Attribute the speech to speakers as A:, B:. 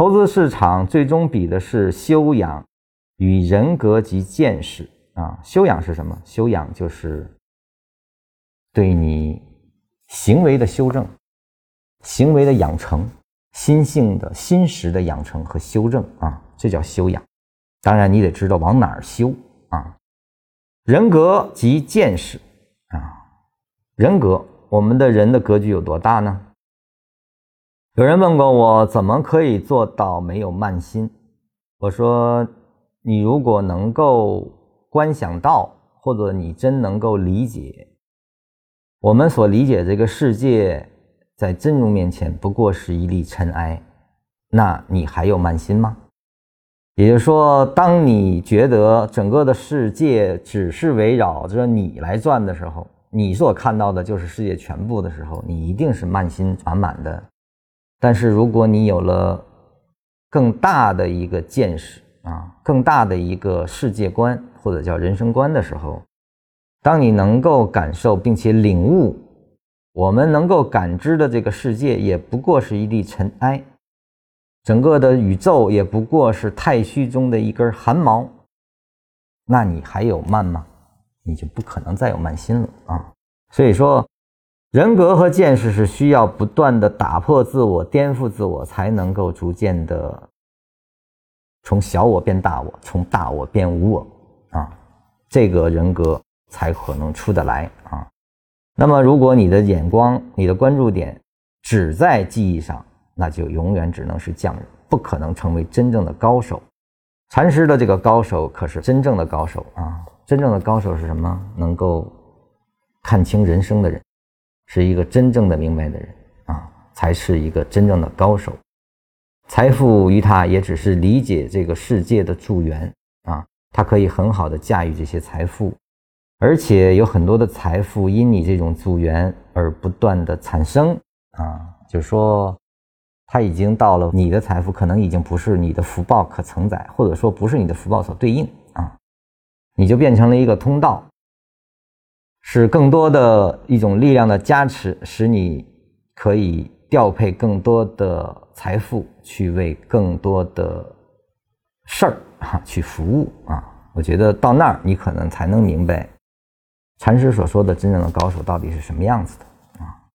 A: 投资市场最终比的是修养与人格及见识啊。修养是什么？修养就是对你行为的修正、行为的养成、心性的心识的养成和修正啊，这叫修养。当然，你得知道往哪儿修啊。人格及见识啊，人格，我们的人的格局有多大呢？有人问过我，怎么可以做到没有慢心？我说，你如果能够观想到，或者你真能够理解，我们所理解这个世界，在真如面前不过是一粒尘埃，那你还有慢心吗？也就是说，当你觉得整个的世界只是围绕着你来转的时候，你所看到的就是世界全部的时候，你一定是慢心满满的。但是，如果你有了更大的一个见识啊，更大的一个世界观或者叫人生观的时候，当你能够感受并且领悟，我们能够感知的这个世界也不过是一粒尘埃。整个的宇宙也不过是太虚中的一根汗毛，那你还有慢吗？你就不可能再有慢心了啊！所以说，人格和见识是需要不断的打破自我、颠覆自我，才能够逐渐的从小我变大我，从大我变无我啊，这个人格才可能出得来啊。那么，如果你的眼光、你的关注点只在记忆上，那就永远只能是匠人，不可能成为真正的高手。禅师的这个高手可是真正的高手啊！真正的高手是什么？能够看清人生的人，是一个真正的明白的人啊，才是一个真正的高手。财富于他也只是理解这个世界的助缘啊，他可以很好的驾驭这些财富，而且有很多的财富因你这种助缘而不断的产生啊，就说。他已经到了，你的财富可能已经不是你的福报可承载，或者说不是你的福报所对应啊，你就变成了一个通道，是更多的一种力量的加持，使你可以调配更多的财富去为更多的事儿啊去服务啊。我觉得到那儿，你可能才能明白禅师所说的真正的高手到底是什么样子的。